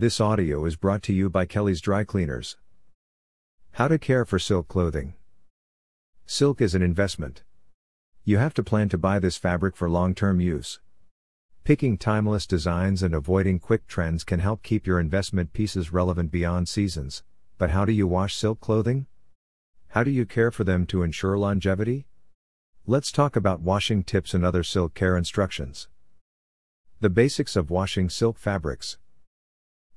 This audio is brought to you by Kelly's Dry Cleaners. How to care for silk clothing. Silk is an investment. You have to plan to buy this fabric for long term use. Picking timeless designs and avoiding quick trends can help keep your investment pieces relevant beyond seasons. But how do you wash silk clothing? How do you care for them to ensure longevity? Let's talk about washing tips and other silk care instructions. The basics of washing silk fabrics.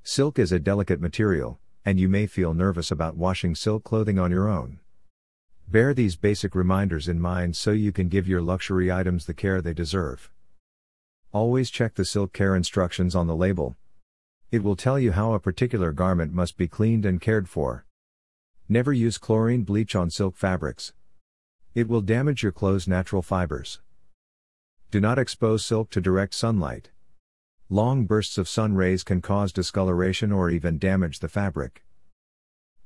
Silk is a delicate material, and you may feel nervous about washing silk clothing on your own. Bear these basic reminders in mind so you can give your luxury items the care they deserve. Always check the silk care instructions on the label. It will tell you how a particular garment must be cleaned and cared for. Never use chlorine bleach on silk fabrics. It will damage your clothes' natural fibers. Do not expose silk to direct sunlight. Long bursts of sun rays can cause discoloration or even damage the fabric.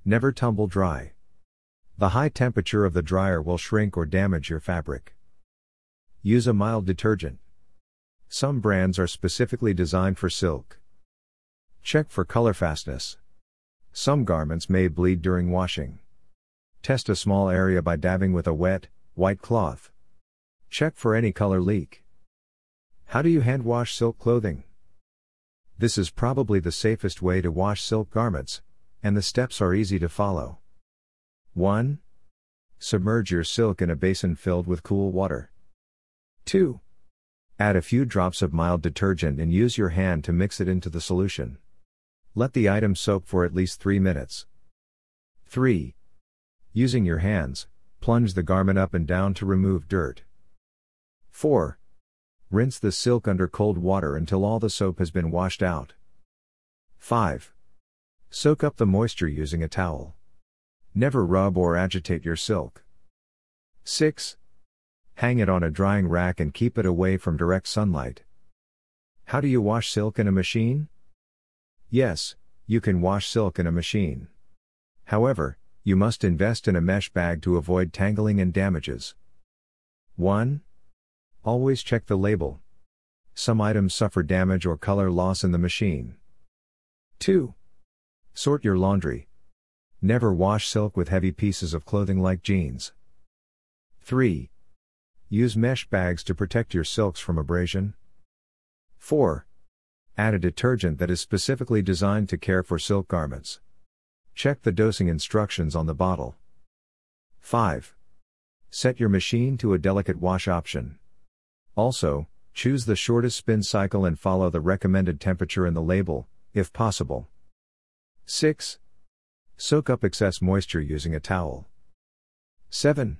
Never tumble dry. The high temperature of the dryer will shrink or damage your fabric. Use a mild detergent. Some brands are specifically designed for silk. Check for color fastness. Some garments may bleed during washing. Test a small area by dabbing with a wet, white cloth. Check for any color leak. How do you hand wash silk clothing? This is probably the safest way to wash silk garments, and the steps are easy to follow. 1. Submerge your silk in a basin filled with cool water. 2. Add a few drops of mild detergent and use your hand to mix it into the solution. Let the item soak for at least 3 minutes. 3. Using your hands, plunge the garment up and down to remove dirt. 4. Rinse the silk under cold water until all the soap has been washed out. 5. Soak up the moisture using a towel. Never rub or agitate your silk. 6. Hang it on a drying rack and keep it away from direct sunlight. How do you wash silk in a machine? Yes, you can wash silk in a machine. However, you must invest in a mesh bag to avoid tangling and damages. 1. Always check the label. Some items suffer damage or color loss in the machine. 2. Sort your laundry. Never wash silk with heavy pieces of clothing like jeans. 3. Use mesh bags to protect your silks from abrasion. 4. Add a detergent that is specifically designed to care for silk garments. Check the dosing instructions on the bottle. 5. Set your machine to a delicate wash option. Also, choose the shortest spin cycle and follow the recommended temperature in the label, if possible. 6. Soak up excess moisture using a towel. 7.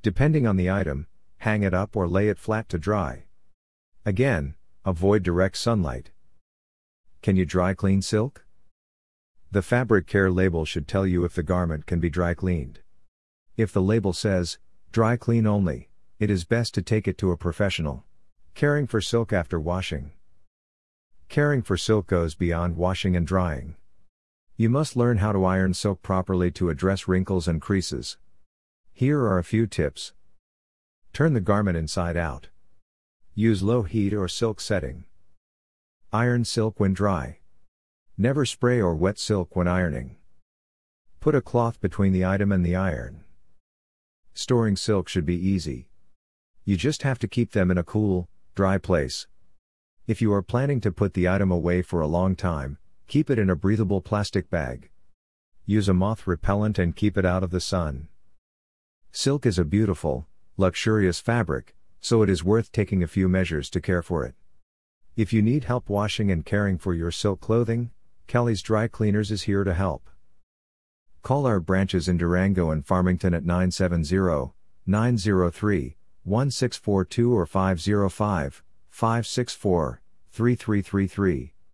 Depending on the item, hang it up or lay it flat to dry. Again, avoid direct sunlight. Can you dry clean silk? The fabric care label should tell you if the garment can be dry cleaned. If the label says, dry clean only, it is best to take it to a professional. Caring for silk after washing. Caring for silk goes beyond washing and drying. You must learn how to iron silk properly to address wrinkles and creases. Here are a few tips. Turn the garment inside out. Use low heat or silk setting. Iron silk when dry. Never spray or wet silk when ironing. Put a cloth between the item and the iron. Storing silk should be easy. You just have to keep them in a cool, dry place. If you are planning to put the item away for a long time, keep it in a breathable plastic bag. Use a moth repellent and keep it out of the sun. Silk is a beautiful, luxurious fabric, so it is worth taking a few measures to care for it. If you need help washing and caring for your silk clothing, Kelly's Dry Cleaners is here to help. Call our branches in Durango and Farmington at 970 903 1642 or 505 564 3333.